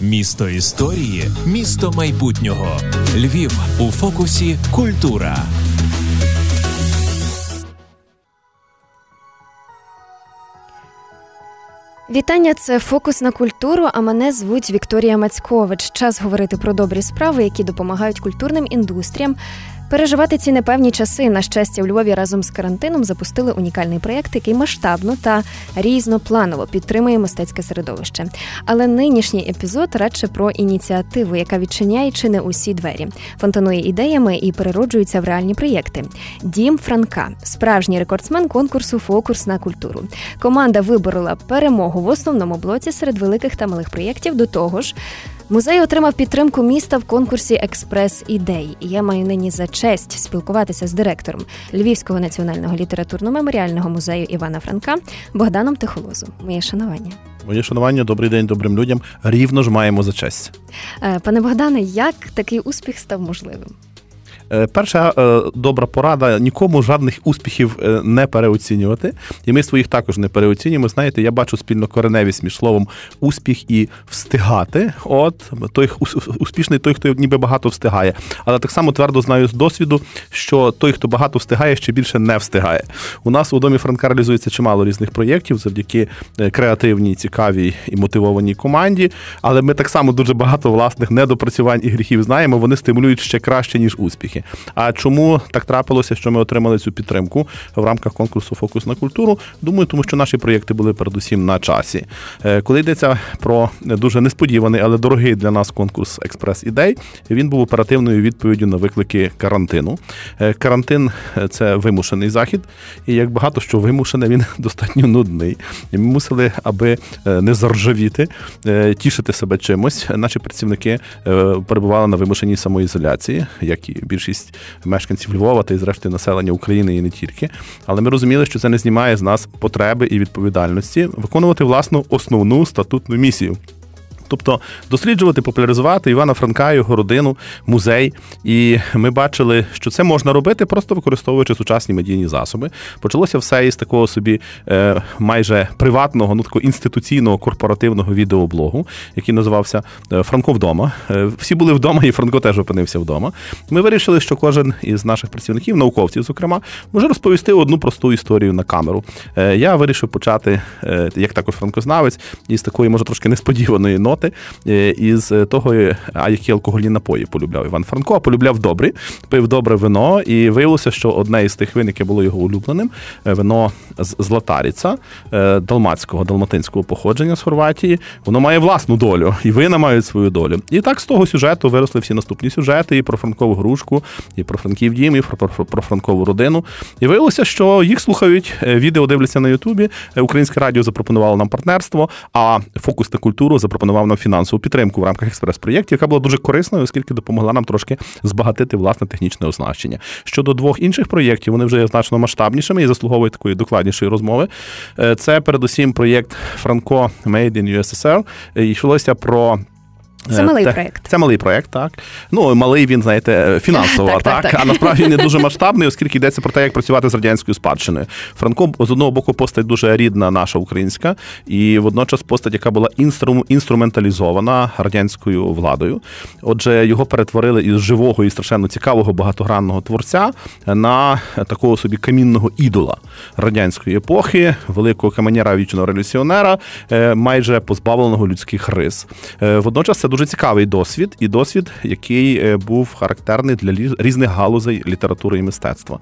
Місто історії, місто майбутнього. Львів у фокусі. Культура. Вітання, це фокус на культуру. А мене звуть Вікторія Мацькович. Час говорити про добрі справи, які допомагають культурним індустріям Переживати ці непевні часи на щастя в Львові разом з карантином запустили унікальний проєкт, який масштабно та різнопланово підтримує мистецьке середовище. Але нинішній епізод радше про ініціативу, яка відчиняє чи не усі двері, фонтанує ідеями і перероджується в реальні проєкти. Дім Франка, справжній рекордсмен конкурсу Фокус на культуру. Команда виборола перемогу в основному блоці серед великих та малих проєктів. До того ж. Музей отримав підтримку міста в конкурсі Експрес ідей. І Я маю нині за честь спілкуватися з директором Львівського національного літературно-меморіального музею Івана Франка Богданом Тихолозом. Моє шанування. Моє шанування, добрий день добрим людям. Рівно ж маємо за честь. Е, пане Богдане, як такий успіх став можливим? Е, перша е, добра порада нікому жодних успіхів е, не переоцінювати, і ми своїх також не переоцінюємо. Знаєте, я бачу спільно кореневість між словом успіх і встигати. От той успішний той, хто ніби багато встигає. Але так само твердо знаю з досвіду, що той, хто багато встигає, ще більше не встигає. У нас у домі Франка реалізується чимало різних проєктів завдяки креативній, цікавій і мотивованій команді. Але ми так само дуже багато власних недопрацювань і гріхів знаємо. Вони стимулюють ще краще ніж успіхи успіхи. А чому так трапилося, що ми отримали цю підтримку в рамках конкурсу Фокус на культуру? Думаю, тому що наші проєкти були передусім на часі. Е, коли йдеться про дуже несподіваний, але дорогий для нас конкурс Експрес ідей, він був оперативною відповіддю на виклики карантину. Е, карантин це вимушений захід, і як багато що вимушене, він достатньо нудний. Ми мусили, аби е, не заржавіти, тішити себе чимось. Наші працівники перебували на вимушеній самоізоляції, як і більш більшість мешканців Львова та й зрештою населення України і не тільки. Але ми розуміли, що це не знімає з нас потреби і відповідальності виконувати власну основну статутну місію. Тобто досліджувати, популяризувати Івана Франка, його родину, музей. І ми бачили, що це можна робити, просто використовуючи сучасні медійні засоби. Почалося все із такого собі е, майже приватного, ну такого інституційного корпоративного відеоблогу, який називався е, Франко вдома. Е, всі були вдома, і Франко теж опинився вдома. Ми вирішили, що кожен із наших працівників, науковців, зокрема, може розповісти одну просту історію на камеру. Я вирішив почати, як також франкознавець, із такої, може, трошки несподіваної ноти ноти е, із того, а які алкогольні напої полюбляв Іван Франко, а полюбляв добрі, пив добре вино, і виявилося, що одне із тих вин, яке було його улюбленим, е, вино з Златаріца, е, далматського, далматинського походження з Хорватії, воно має власну долю, і вина мають свою долю. І так з того сюжету виросли всі наступні сюжети: і про Франкову грушку, і про Франків дім, і про, про, про Франкову родину. І виявилося, що їх слухають, відео дивляться на Ютубі. Українське радіо запропонувало нам партнерство, а фокус на культуру запропонував нам фінансову підтримку в рамках експрес-проєктів, яка була дуже корисною, оскільки допомогла нам трошки збагатити власне технічне оснащення. Щодо двох інших проєктів, вони вже є значно масштабнішими і заслуговують такої докладнішої розмови. Е, це передусім проєкт Франко Made in USSR. Йшлося про це малий Те, проєкт. Це малий проєкт, так. Ну, малий він, знаєте, фінансово, так, так, так, так. А насправді він не дуже масштабний, оскільки йдеться про те, як працювати з радянською спадщиною. Франко з одного боку постать дуже рідна, наша українська, і водночас постать, яка була інстру, інструменталізована радянською владою. Отже, його перетворили із живого і страшенно цікавого багатогранного творця на такого собі камінного ідола радянської епохи, великого каменяра вічного революціонера, е, майже позбавленого людських рис. Е, водночас це дуже цікавий досвід, і досвід, який е, був характерний для різних галузей літератури і мистецтва.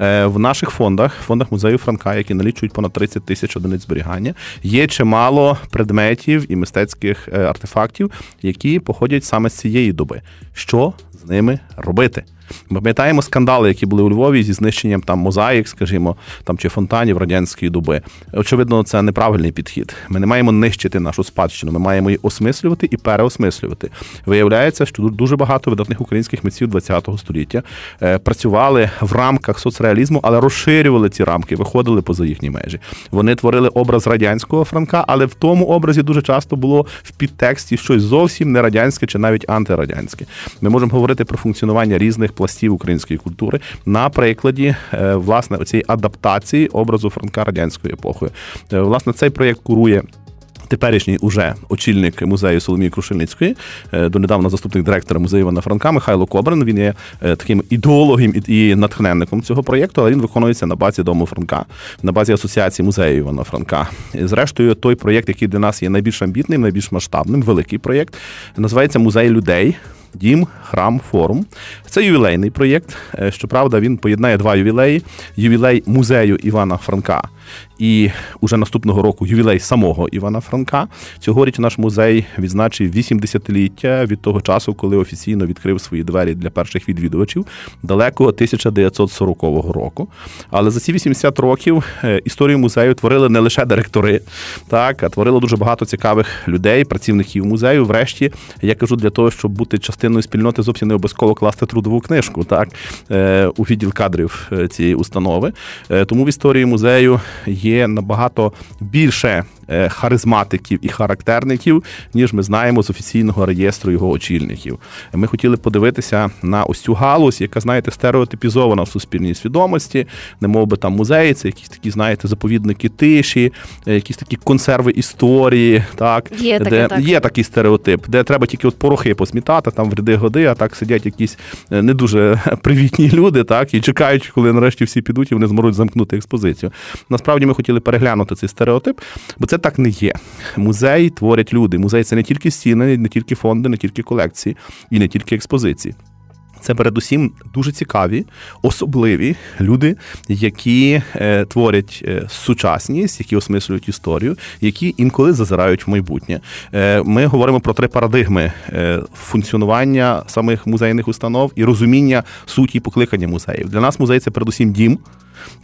Е, в наших фондах, фондах музею Франка, які налічують понад 30 тисяч одиниць зберігання, є чимало предметів і мистецьких е, артефактів, які походять саме з цієї доби. Що з ними робити? Ми пам'ятаємо скандали, які були у Львові зі знищенням там мозаїк, скажімо, там чи фонтанів радянської доби. Очевидно, це неправильний підхід. Ми не маємо нищити нашу спадщину. Ми маємо її осмислювати і переосмислювати. Виявляється, що дуже багато видатних українських митців ХХ століття е, працювали в рамках соцреалізму, але розширювали ці рамки, виходили поза їхні межі. Вони творили образ радянського франка, але в тому образі дуже часто було в підтексті щось зовсім не радянське чи навіть антирадянське. Ми можемо говорити про функціонування різних пластів української культури на прикладі е, власне цієї адаптації образу Франка радянської епохи. Е, власне, цей проєкт курує теперішній уже очільник музею Соломії Крушельницької, е, донедавна заступник директора музею Івана Франка Михайло Кобрин. Він є таким ідеологом і натхненником цього проєкту, але він виконується на базі дому Франка, на базі асоціації музею Івана Франка. Зрештою, той проєкт, який для нас є найбільш амбітним, найбільш масштабним, великий проєкт, називається Музей людей. Дім, храм, форум. Це ювілейний проєкт. Е, щоправда, він поєднає два ювілеї: ювілей музею Івана Франка і уже наступного року ювілей самого Івана Франка. Цьогоріч наш музей відзначив 80-ліття від того часу, коли офіційно відкрив свої двері для перших відвідувачів далекого 1940 року. Але за ці 80 років е, історію музею творили не лише директори, так а творило дуже багато цікавих людей, працівників музею. Врешті я кажу для того, щоб бути частиною спільноти, зовсім не обов'язково класти трудову книжку, так е, у відділ кадрів е, цієї установи. Тому в історії музею є набагато більше харизматиків і характерників, ніж ми знаємо з офіційного реєстру його очільників. Ми хотіли подивитися на ось цю галузь, яка знаєте, стереотипізована в суспільній свідомості, не мов би там музеї, це якісь такі, знаєте, заповідники тиші, е, якісь такі консерви історії, так є таке, де так. є такий стереотип, де треба тільки от порохи посмітати, там в ряди годи, а так сидять якісь е, не дуже привітні люди, так і чекають, коли нарешті всі підуть і вони зможуть замкнути експозицію. Насправді ми хотіли переглянути цей стереотип, бо це так не є. Музей творять люди. Музей це не тільки стіни, не тільки фонди, не тільки колекції і не тільки експозиції. Це передусім дуже цікаві, особливі люди, які е, творять е, сучасність, які осмислюють історію, які інколи зазирають в майбутнє. Е, ми говоримо про три парадигми функціонування самих музейних установ і розуміння суті покликання музеїв. Для нас музей це передусім дім.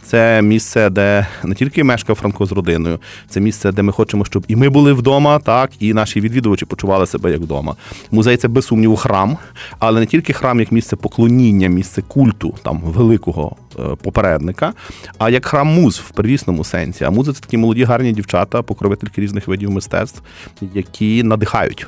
Це місце, де не тільки мешкав Франко з родиною, це місце, де ми хочемо, щоб і ми були вдома, так і наші відвідувачі почували себе як вдома. Музей це без сумніву храм, але не тільки храм як місце поклоніння, місце культу там великого е, попередника, а як храм муз в первісному сенсі. А музи це такі молоді гарні дівчата, покровительки різних видів мистецтв, які надихають.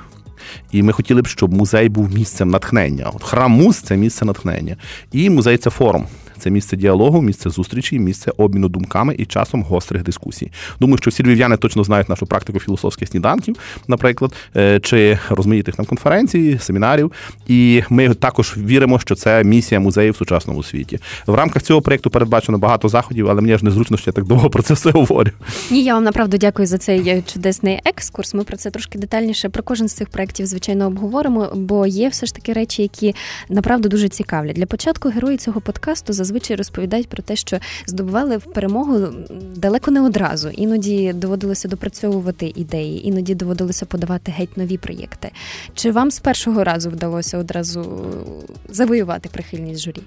І ми хотіли б, щоб музей був місцем натхнення. От храм муз це місце натхнення, і музей це форум. Це місце діалогу, місце зустрічі, місце обміну думками і часом гострих дискусій. Думаю, що всі львів'яни точно знають нашу практику філософських сніданків, наприклад, е, чи розмаїтих там конференцій, семінарів. І ми також віримо, що це місія музею в сучасному світі. В рамках цього проєкту передбачено багато заходів, але мені ж незручно, що я так довго про це все говорю. Ні, я вам направду дякую за цей чудесний екскурс. Ми про це трошки детальніше про кожен з цих проєктів, звичайно, обговоримо, бо є все ж таки речі, які направду дуже цікаві. Для початку герої цього подкасту зазвичай розповідають про те, що здобували перемогу далеко не одразу. Іноді доводилося допрацьовувати ідеї, іноді доводилося подавати геть нові проєкти. Чи вам з першого разу вдалося одразу завоювати прихильність журі?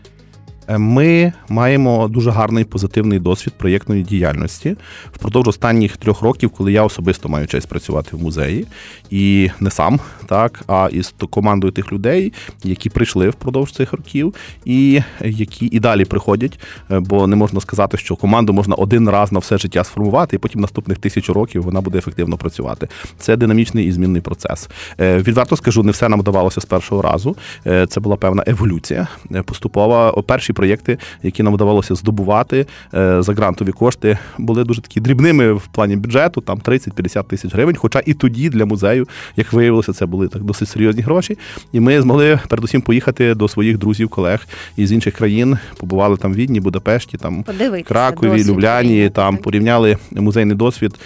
Е, ми маємо дуже гарний позитивний досвід проєктної діяльності впродовж останніх трьох років, коли я особисто маю честь працювати в музеї, і не сам, так а із командою тих людей, які прийшли впродовж цих років, і які і далі приходять. Е, бо не можна сказати, що команду можна один раз на все життя сформувати, і потім наступних тисячу років вона буде ефективно працювати. Це динамічний і змінний процес. Е, відверто скажу, не все нам вдавалося з першого разу. Це була певна еволюція поступова. Перші проєкти, які нам вдавалося здобувати е, за грантові кошти, були дуже такі дрібними в плані бюджету, там 30-50 тисяч гривень. Хоча і тоді для музею, як виявилося, це були так досить серйозні гроші. І ми змогли передусім поїхати до своїх друзів, колег із інших країн. Побували там в Відні, Будапешті, там Кракові, Любляні. Там так. порівняли музейний досвід.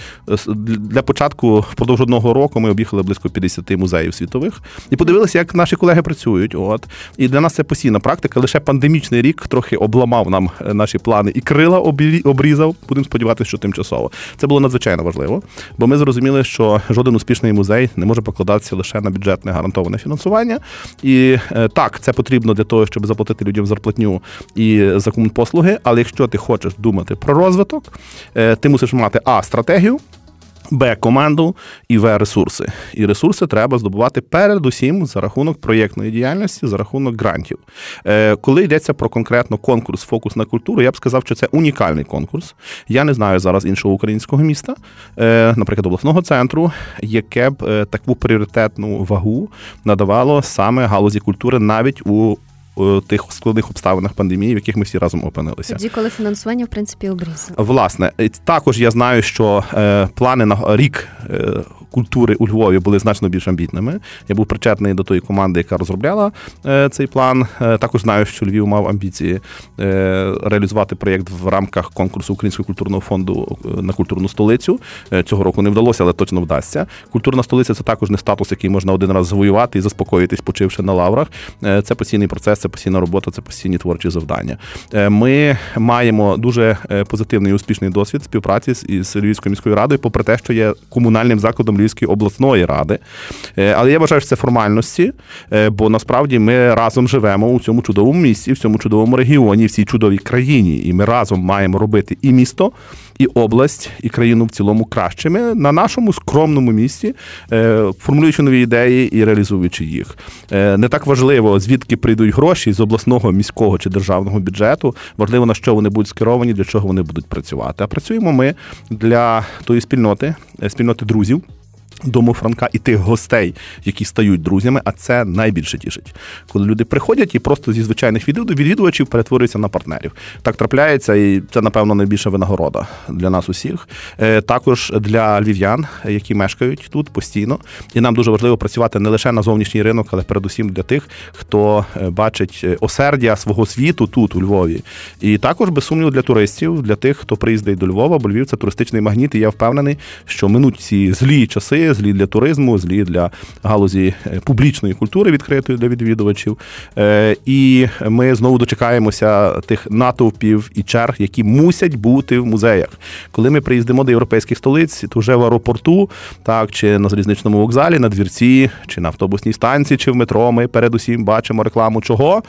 Для початку впродовж одного року ми об'їхали близько 50 музеїв світових і подивилися, як наші колеги працюють. От і для нас це постійна практика. Лише пандемічний рік трохи обламав нам е, наші плани і крила обрізав. Будемо сподіватися, що тимчасово це було надзвичайно важливо, бо ми зрозуміли, що жоден успішний музей не може покладатися лише на бюджетне гарантоване фінансування. І е, так, це потрібно для того, щоб заплатити людям зарплатню і за комунпослуги. Але якщо ти хочеш думати про розвиток, е, ти мусиш мати а стратегію. Б команду і В ресурси. І ресурси треба здобувати передусім за рахунок проєктної діяльності, за рахунок грантів. Е, коли йдеться про конкретно конкурс Фокус на культуру, я б сказав, що це унікальний конкурс. Я не знаю зараз іншого українського міста, е, наприклад, обласного центру, яке б е, таку пріоритетну вагу надавало саме галузі культури навіть у тих складних обставинах пандемії, в яких ми всі разом опинилися. Тоді, коли фінансування в принципі обрізали. Власне, також я знаю, що плани на рік культури у Львові були значно більш амбітними. Я був причетний до тої команди, яка розробляла е, цей план. Е, також знаю, що Львів мав амбіції е, реалізувати проєкт в рамках конкурсу Українського культурного фонду на культурну столицю. Цього року не вдалося, але точно вдасться. Культурна столиця це також не статус, який можна один раз завоювати і заспокоїтись, почивши на лаврах. Це постійний процес, це постійна робота, це постійні творчі завдання. Ми маємо дуже позитивний і успішний досвід співпраці з Львівською міською радою, попри те, що є комунальним закладом Львівської обласної ради. Е, але я вважаю, що це формальності, е, бо насправді ми разом живемо у цьому чудовому місці, в цьому чудовому регіоні, в цій чудовій країні, і ми разом маємо робити і місто, і область, і країну в цілому кращими на нашому скромному місці, е, формулюючи нові ідеї і реалізуючи їх. Не так важливо, звідки прийдуть гроші з обласного, міського чи державного бюджету. Важливо на що вони будуть скеровані, для чого вони будуть працювати. А працюємо ми для тої спільноти, спільноти друзів. Дому Франка і тих гостей, які стають друзями, а це найбільше тішить, коли люди приходять і просто зі звичайних відвідувачів перетворюються на партнерів. Так трапляється, і це, напевно, найбільша винагорода для нас усіх. Е, також для львів'ян, які мешкають тут постійно. І нам дуже важливо працювати не лише на зовнішній ринок, але передусім для тих, хто е, бачить е, осердя свого світу тут, у Львові. І також, без сумніву, для туристів, для тих, хто приїздить до Львова, бо Львів це туристичний магніт. І я впевнений, що минуть ці злі часи злі для туризму, злі для галузі е, публічної культури, відкритої для відвідувачів. Е, і ми знову дочекаємося тих натовпів і черг, які мусять бути в музеях. Коли ми приїздимо до європейських столиць, то вже в аеропорту, так чи на залізничному вокзалі, на двірці, чи на автобусній станції, чи в метро, ми передусім бачимо рекламу чого.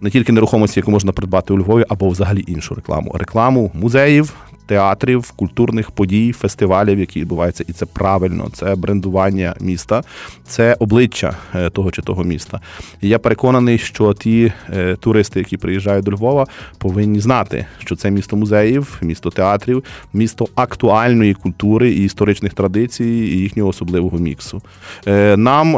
Не тільки нерухомості, яку можна придбати у Львові, або взагалі іншу рекламу. Рекламу музеїв, театрів, культурних подій, фестивалів, які відбуваються, і це правильно. Це брендування міста, це обличчя е, того чи того міста. І я переконаний, що ті е, туристи, які приїжджають до Львова, повинні знати, що це місто музеїв, місто театрів, місто актуальної культури і історичних традицій, і їхнього особливого міксу. Е, нам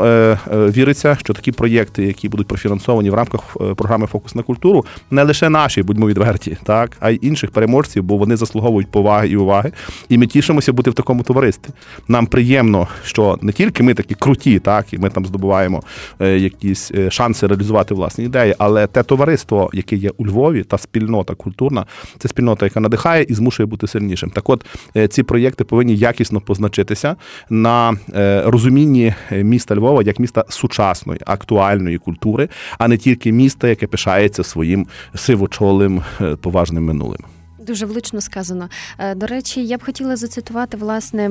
віриться, що такі проєкти, які будуть профінансовані в рамках програми Фокус на культуру, не лише наші, будьмо відверті, так а й інших переможців, бо вони заслуговують заслуговують поваги і уваги. І ми тішимося бути в такому товаристві. Нам приємно, що не тільки ми такі круті, так і ми там здобуваємо е, якісь е, шанси реалізувати власні ідеї, але те товариство, яке є у Львові, та спільнота культурна, це спільнота, яка надихає і змушує бути сильнішим. Так, от е, ці проєкти повинні якісно позначитися на розумінні міста Львова як міста сучасної, актуальної культури, а не тільки міста, яке пишається своїм сивочолим поважним минулим. Дуже влучно сказано. Е, до речі, я б хотіла зацитувати власне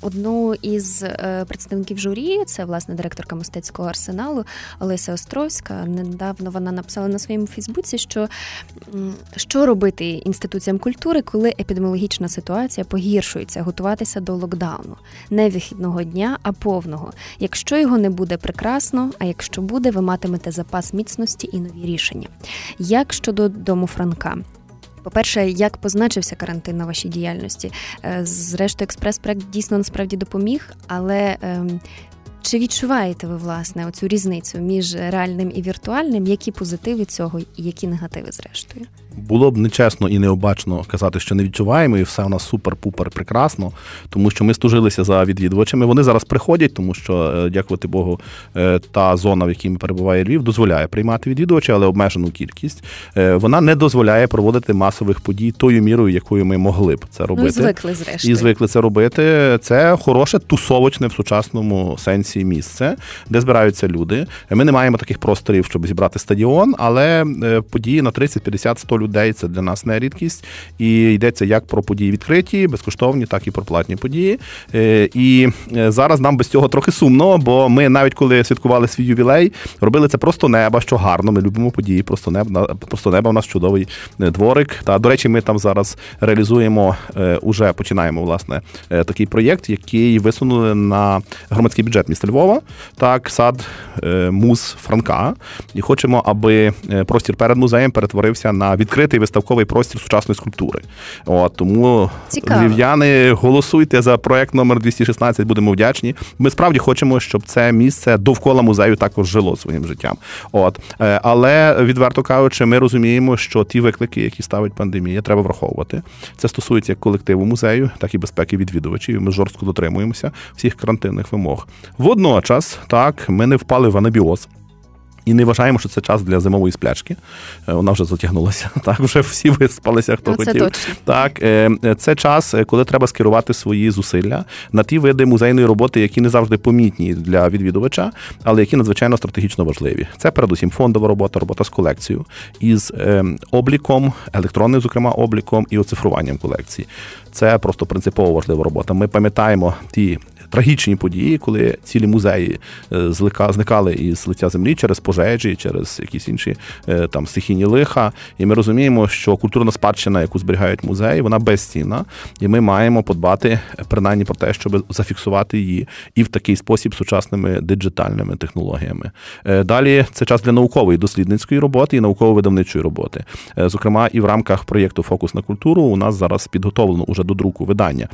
одну із е, представників журі. Це власне директорка мистецького арсеналу Олеся Островська. Недавно вона написала на своєму Фейсбуці, що що робити інституціям культури, коли епідеміологічна ситуація погіршується, готуватися до локдауну, не вихідного дня, а повного. Якщо його не буде прекрасно, а якщо буде, ви матимете запас міцності і нові рішення. Як щодо дому Франка? По-перше, як позначився карантин на вашій діяльності? Е, зрештою, експрес-проект дійсно насправді допоміг, але ем, чи відчуваєте ви власне оцю різницю між реальним і віртуальним? Які позитиви цього і які негативи, зрештою? Було б нечесно і необачно казати, що не відчуваємо, і все у нас супер-пупер прекрасно, тому що ми стужилися за відвідувачами. Вони зараз приходять, тому що, е, дякувати Богу, е, та зона, в якій перебуває Львів, дозволяє приймати відвідувачів, але обмежену кількість. Е, вона не дозволяє проводити масових подій тою мірою, якою ми могли б це робити. Ну, звикли зрештою. І звикли це робити. Це хороше тусовочне в сучасному сенсі місце, де збираються люди. Ми не маємо таких просторів, щоб зібрати стадіон, але події на 30, 50, 100 людей це для нас не рідкість. І йдеться як про події відкриті, безкоштовні, так і про платні події. Е, і е, зараз нам без цього трохи сумно, бо ми навіть коли святкували свій ювілей, робили це просто неба, що гарно. Ми любимо події, просто неба. Просто неба у нас чудовий е, дворик. Та до речі, ми там зараз реалізуємо уже починаємо власне такий проєкт, який висунули на громадський бюджет міста Львова. Так, сад муз Франка. І хочемо, аби простір перед музеєм перетворився на від відкритий виставковий простір сучасної скульптури. От, Тому Цікаво. львів'яни, голосуйте за проект номер 216, будемо вдячні. Ми справді хочемо, щоб це місце довкола музею також жило своїм життям. От Е, але відверто кажучи, ми розуміємо, що ті виклики, які ставить пандемія, треба враховувати. Це стосується як колективу музею, так і безпеки відвідувачів. Ми жорстко дотримуємося всіх карантинних вимог. Водночас, так, ми не впали в анабіоз. І не вважаємо, що це час для зимової сплячки. Е, Вона вже затягнулася. Так, вже всі виспалися, хто Ну, це хотів. точно. Так, е, це час, е, коли треба скерувати свої зусилля на ті види музейної роботи, які не завжди помітні для відвідувача, але які надзвичайно стратегічно важливі. Це передусім фондова робота, робота з колекцією, із е, обліком, електронним, зокрема, обліком і оцифруванням колекції. Це просто принципово важлива робота. Ми пам'ятаємо ті. Трагічні події, коли цілі музеї е, злика- зникали із лиця землі через пожежі, через якісь інші е, там стихійні лиха. І ми розуміємо, що культурна спадщина, яку зберігають музеї, вона безцінна, і ми маємо подбати е, принаймні про те, щоб зафіксувати її і в такий спосіб сучасними диджитальними технологіями. Далі це час для наукової дослідницької роботи і науково-видавничої роботи. Зокрема, і в рамках проєкту Фокус на культуру у нас зараз підготовлено уже до друку видання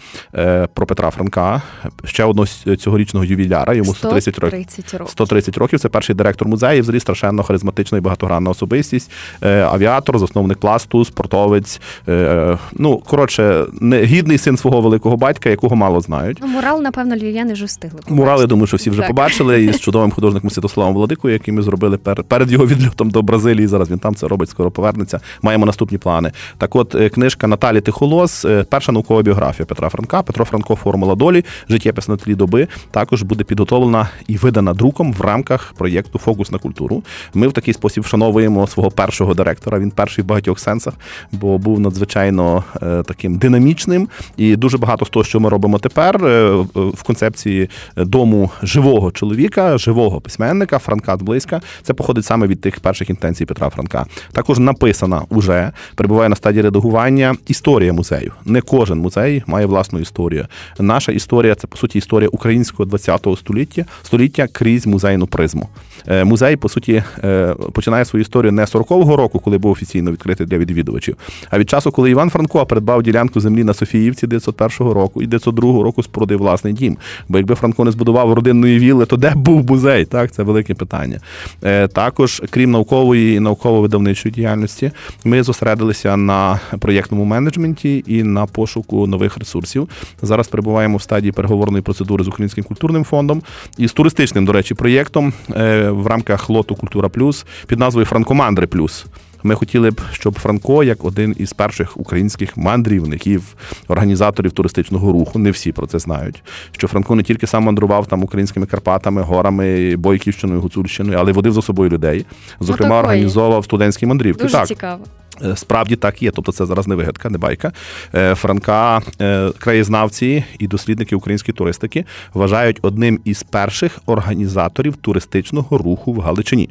про Петра Франка, ще одного цьогорічного ювіляра, йому 130 років. 130 років. Це перший директор музею, взагалі страшенно харизматична і багатогранна особистість. Е, авіатор, засновник пласту, спортовець. Е, е, ну, коротше, не гідний син свого великого батька, якого мало знають. Ну, мурал, напевно, львів'яни вже встигли. Мурал, я думаю, що всі вже Так. побачили і з чудовим художником Святославом Володикою, який ми зробили перед його відльотом до Бразилії. Зараз він там це робить, скоро повернеться. Маємо наступні плани. Так, от е, книжка Наталі Тихолос, е, перша наукова біографія Петра Франка, Петро Франко, формула долі, життєпис на тлі доби. Також буде підготовлена і видана друком в рамках проєкту Фокус на культуру. Ми в такий спосіб вшановуємо свого першого директора. Він перший в багатьох сенсах, бо був надзвичайно е, таким динамічним. І дуже багато з того, що ми робимо тепер е, е, в концепції дому живого чоловіка, живого письменника Франка зблизька. Це походить саме від тих перших інтенцій Петра Франка. Також написана уже перебуває на стадії редагування історія музею. Не кожен музей має власну історію. Наша історія це по суті історія українського ХХ століття, століття крізь музейну призму. Е, Музей, по суті, е, починає свою історію не 40-го року, коли був офіційно відкритий для відвідувачів, а від часу, коли Іван Франко придбав ділянку землі на Софіївці 901 року і 902 року спорудив власний дім. Бо якби Франко не збудував родинної вілли, то де був музей? Так, це велике питання. Е, Також, крім наукової і науково-видавничої діяльності, ми зосередилися на проєктному менеджменті і на пошуку нових ресурсів. Зараз перебуваємо в стадії переговорної процедури з Українським культурним фондом і з туристичним, до речі, проєктом е, в рамках лоту Культура Плюс під назвою Франкомандри Плюс. Ми хотіли б, щоб Франко, як один із перших українських мандрівників, організаторів туристичного руху, не всі про це знають. Що Франко не тільки сам мандрував там українськими Карпатами, горами, Бойківщиною, Гуцульщиною, але й водив за собою людей. Зокрема, такої. організовував студентські мандрівки. Дуже так, цікаво. Е, Справді так є, тобто це зараз не вигадка, не байка. Е, Франка, е, краєзнавці і дослідники української туристики вважають одним із перших організаторів туристичного руху в Галичині.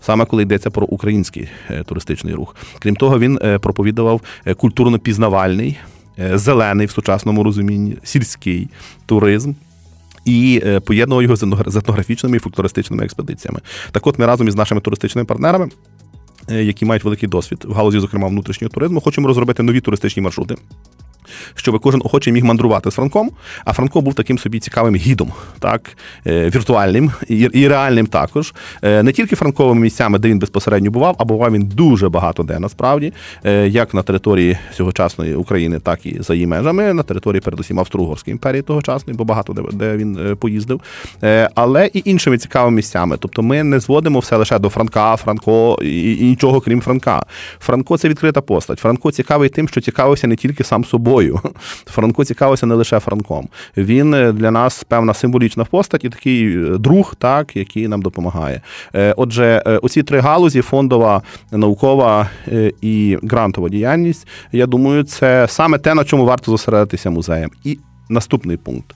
Саме коли йдеться про український туристичний рух. Крім того, він проповідував культурно-пізнавальний, зелений в сучасному розумінні, сільський туризм. І поєднував його з етногра- етнографічними і фольклористичними експедиціями. Так от ми разом із нашими туристичними партнерами які мають великий досвід в галузі, зокрема внутрішнього туризму, хочемо розробити нові туристичні маршрути. Щоб кожен охочий міг мандрувати з Франком, а Франко був таким собі цікавим гідом, так е, віртуальним і, реальним також. Е, Не тільки франковими місцями, де він безпосередньо бував, а бував він дуже багато де насправді, е, як на території сьогочасної України, так і за її межами, на території, передусім Австро-Угорської імперії тогочасної, бо багато де, він поїздив, але і іншими цікавими місцями. Тобто ми не зводимо все лише до Франка, Франко і нічого крім Франка. Франко це відкрита постать. Франко цікавий тим, що цікавився не тільки сам собою. Франко цікавився не лише Франком. Він е, для нас певна символічна постать і такий е, друг, так, який нам допомагає. Е, Отже, оці три галузі фондова, наукова і грантова діяльність. Я думаю, це саме те, на чому варто зосередитися музеям. І наступний пункт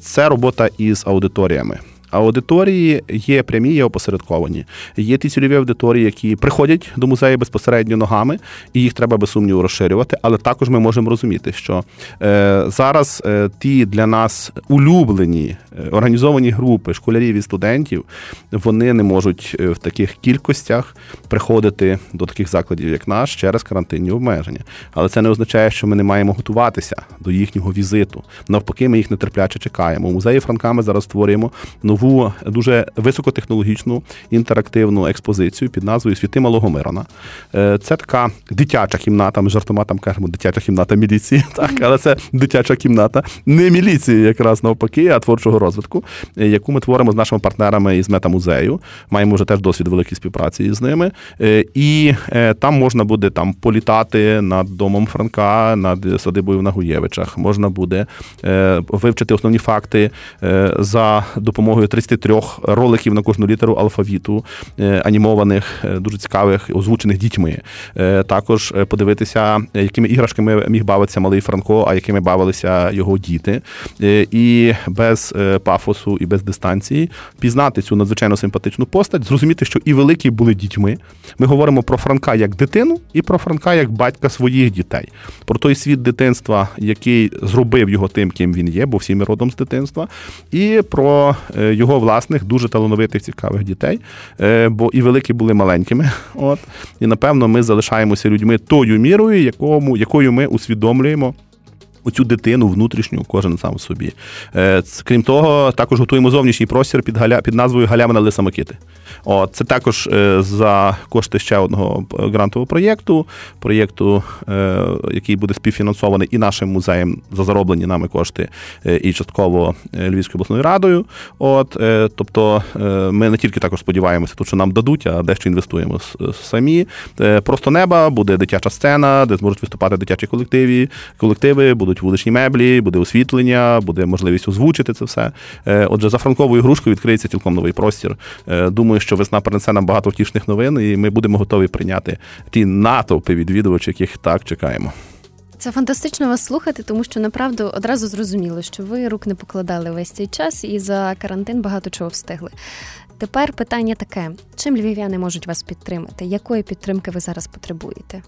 це робота із аудиторіями. Аудиторії є прямі, є опосередковані. Є ті цільові аудиторії, які приходять до музею безпосередньо ногами, і їх треба без сумніву розширювати. Але також ми можемо розуміти, що е, зараз е, ті для нас улюблені е, організовані групи школярів і студентів вони не можуть в таких кількостях приходити до таких закладів, як наш, через карантинні обмеження. Але це не означає, що ми не маємо готуватися до їхнього візиту. Навпаки, ми їх нетерпляче чекаємо. У музеї Франка ми зараз створюємо нову дуже високотехнологічну інтерактивну експозицію під назвою Світи Малого Мирона. Е, це така дитяча кімната. Ми жартома там кажемо, дитяча кімната міліції. Так, але це дитяча кімната не міліції, якраз навпаки, а творчого розвитку, е, яку ми творимо з нашими партнерами із метамузею. Маємо вже теж досвід великої співпраці з ними. Е, і там можна буде там політати над домом Франка, над садибою в Нагуєвичах. Можна буде вивчити основні факти за допомогою 33 роликів на кожну літеру алфавіту, анімованих, дуже цікавих, озвучених дітьми. Також подивитися, якими іграшками міг бавитися малий Франко, а якими бавилися його діти. І без пафосу, і без дистанції пізнати цю надзвичайно симпатичну постать, зрозуміти, що і великі були дітьми. Ми говоримо про Франка як дитину, і про Франка як батька своїх дітей, про той світ дитинства, який зробив його тим, ким він є, бо всі ми родом з дитинства, і про е, його власних дуже талановитих цікавих дітей. Е, бо і великі були маленькими. От і напевно ми залишаємося людьми тою мірою, якому якою ми усвідомлюємо. Оцю дитину внутрішню, кожен сам собі. Е, крім того, також готуємо зовнішній простір під галя під назвою Галямина Лиса Макити. О, це також е, за кошти ще одного грантового проєкту, проєкту, е, який буде співфінансований і нашим музеєм за зароблені нами кошти, е, і частково Львівською обласною радою. От, Тобто ми не тільки також сподіваємося, тут що нам дадуть, а дещо інвестуємо самі. Просто неба буде дитяча сцена, де зможуть виступати дитячі колективи, колективи, будуть вуличні меблі, буде освітлення, буде можливість озвучити це все. Отже, за франковою грушкою відкриється цілком новий простір. Думаю, що весна принесе нам багато втішних новин, і ми будемо готові прийняти ті натовпи відвідувачів, яких так чекаємо. Це фантастично вас слухати, тому що направду одразу зрозуміло, що ви рук не покладали весь цей час і за карантин багато чого встигли. Тепер питання таке: чим львів'яни можуть вас підтримати? Якої підтримки ви зараз потребуєте?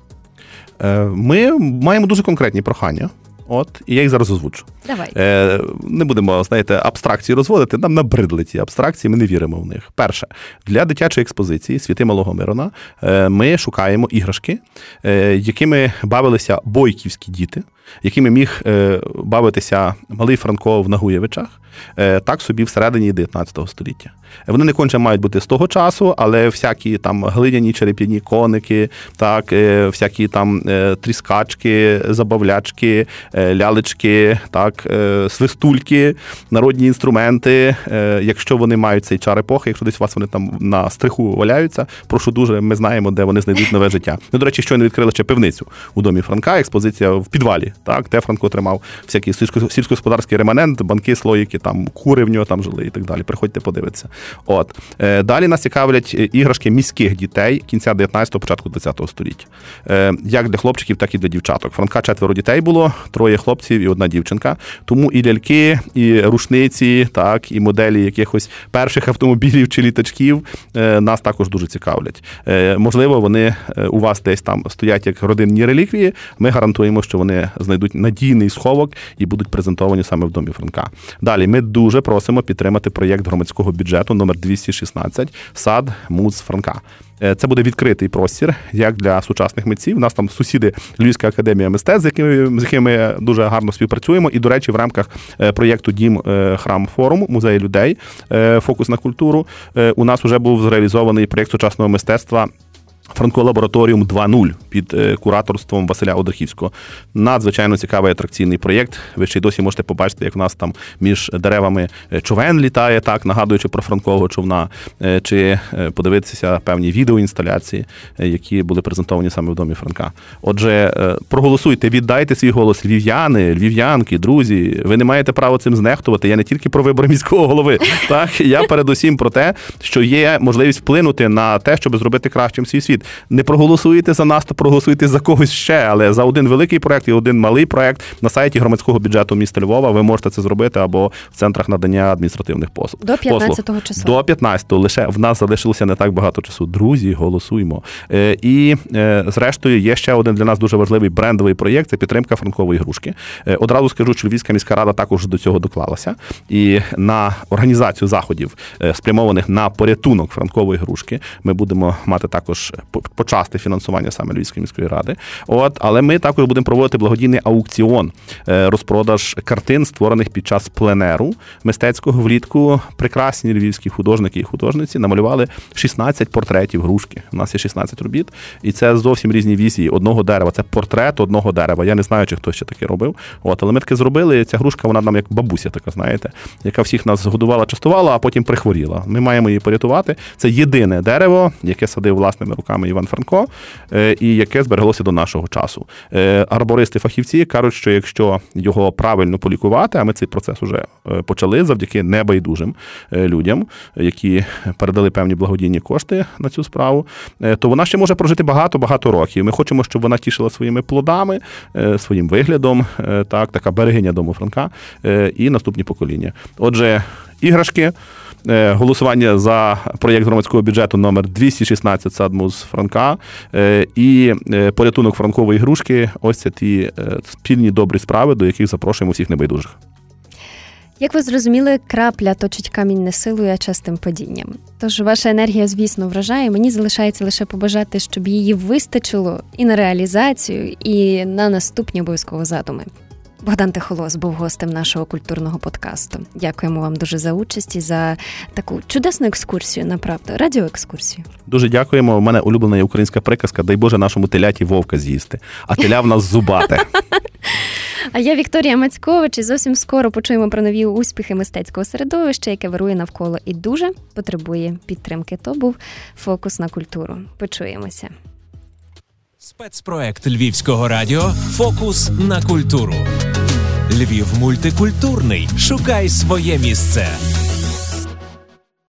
Е, ми маємо дуже конкретні прохання. От, і я їх зараз озвучу. Давай. Е, Не будемо, знаєте, абстракції розводити. Нам набридли ці абстракції, ми не віримо в них. Перше, для дитячої експозиції Світи Малого Мирона е, ми шукаємо іграшки, е, якими бавилися бойківські діти, якими міг е, бавитися малий Франко в Нагуєвичах, так собі всередині 19 століття. Вони не конче мають бути з того часу, але всякі там глиняні череп'яні коники, так, е, всякі там е, тріскачки, забавлячки, е, лялечки, так, свистульки, народні інструменти. Якщо вони мають цей чар епохи, якщо десь у вас вони там на стриху валяються, прошу дуже, ми знаємо, де вони знайдуть нове життя. Ну, до речі, щойно відкрили ще пивницю у домі Франка, експозиція в підвалі, так, де Франко тримав всякий сільськогосподарський реманент, банки, слоїки, там кури в нього там жили і так далі. Приходьте подивитися. От е, Далі нас цікавлять е, іграшки міських дітей кінця 19-го, початку 20-го століття. Е, як для хлопчиків, так і для дівчаток. Франка четверо дітей було, троє хлопців і одна дівчинка. Тому і ляльки, і рушниці, так, і моделі якихось перших автомобілів чи літачків нас також дуже цікавлять. Можливо, вони у вас десь там стоять як родинні реліквії. Ми гарантуємо, що вони знайдуть надійний сховок і будуть презентовані саме в домі Франка. Далі ми дуже просимо підтримати проєкт громадського бюджету номер 216 сад Муз Франка. Е, це буде відкритий простір як для сучасних митців. У нас там сусіди Львівська академія мистецтв, з якими з якими ми дуже гарно співпрацюємо. І, до речі, в рамках е, проєкту Дім е, храм форум музеї людей, фокус на культуру. У нас вже був зреалізований проєкт сучасного мистецтва Франко Лабораторіум 2.0 під е, кураторством Василя Одрахівського. Надзвичайно цікавий атракційний проєкт. Ви ще й досі можете побачити, як у нас там між деревами е, човен літає, так нагадуючи про франкового човна, е, чи подивитися певні відеоінсталяції, які були презентовані саме в домі Франка. Отже, проголосуйте, віддайте свій голос львів'яни, львів'янки, друзі. Ви не маєте права цим знехтувати. Я не тільки про вибори міського голови. Так я передусім про те, що є можливість вплинути на те, щоб зробити кращим свій світ. Скажіть, не проголосуєте за нас, то проголосуєте за когось ще, але за один великий проект і один малий проект на сайті громадського бюджету міста Львова ви можете це зробити або в центрах надання адміністративних послуг. До 15-го числа. До 15-го. Лише в нас залишилося не так багато часу. Друзі, голосуємо. Е, І е, зрештою є ще один для нас дуже важливий брендовий проєкт це підтримка франкової грушки. Е, Одразу скажу, що Львівська міська рада також до цього доклалася. І на організацію заходів, спрямованих на порятунок франкової грушки, ми будемо мати також почасти фінансування саме Львівської міської ради. От, але ми також будемо проводити благодійний аукціон, е, розпродаж картин, створених під час пленеру мистецького влітку. Прекрасні львівські художники і художниці намалювали 16 портретів грушки. У нас є 16 робіт, і це зовсім різні візії одного дерева. Це портрет одного дерева. Я не знаю, чи хтось ще таке робив. От, але ми таке зробили. Ця грушка, вона нам як бабуся, така, знаєте, яка всіх нас годувала, частувала, а потім прихворіла. Ми маємо її порятувати. Це єдине дерево, яке садив власними руками Іван Франко, е, і яке збереглося до нашого часу. Е, Арбористи, фахівці кажуть, що якщо його правильно полікувати, а ми цей процес уже е, почали завдяки небайдужим людям, які передали певні благодійні кошти на цю справу, то вона ще може прожити багато-багато років. Ми хочемо, щоб вона тішила своїми плодами, своїм виглядом, так, така берегиня дому Франка і наступні покоління. Отже, іграшки. Е, Голосування за проєкт громадського бюджету номер 216 Садмус Франка е, і е, порятунок франкової ігрушки. Ось це ті спільні добрі справи, до яких запрошуємо всіх небайдужих. Як ви зрозуміли, крапля точить камінь не силою, а частим падінням. Тож ваша енергія, звісно, вражає. Мені залишається лише побажати, щоб її вистачило і на реалізацію, і на наступні обов'язково задуми. Богдан Тихолос був гостем нашого культурного подкасту. Дякуємо вам дуже за участь і за таку чудесну екскурсію, направду, радіоекскурсію. Дуже дякуємо. У мене улюблена українська приказка, дай Боже нашому теляті вовка з'їсти, а теля в нас зубате. А я Вікторія Мацькович і зовсім скоро почуємо про нові успіхи мистецького середовища, яке вирує навколо і дуже потребує підтримки. То був фокус на культуру. Почуємося. Спецпроект Львівського радіо Фокус на культуру. Львів мультикультурний. Шукай своє місце.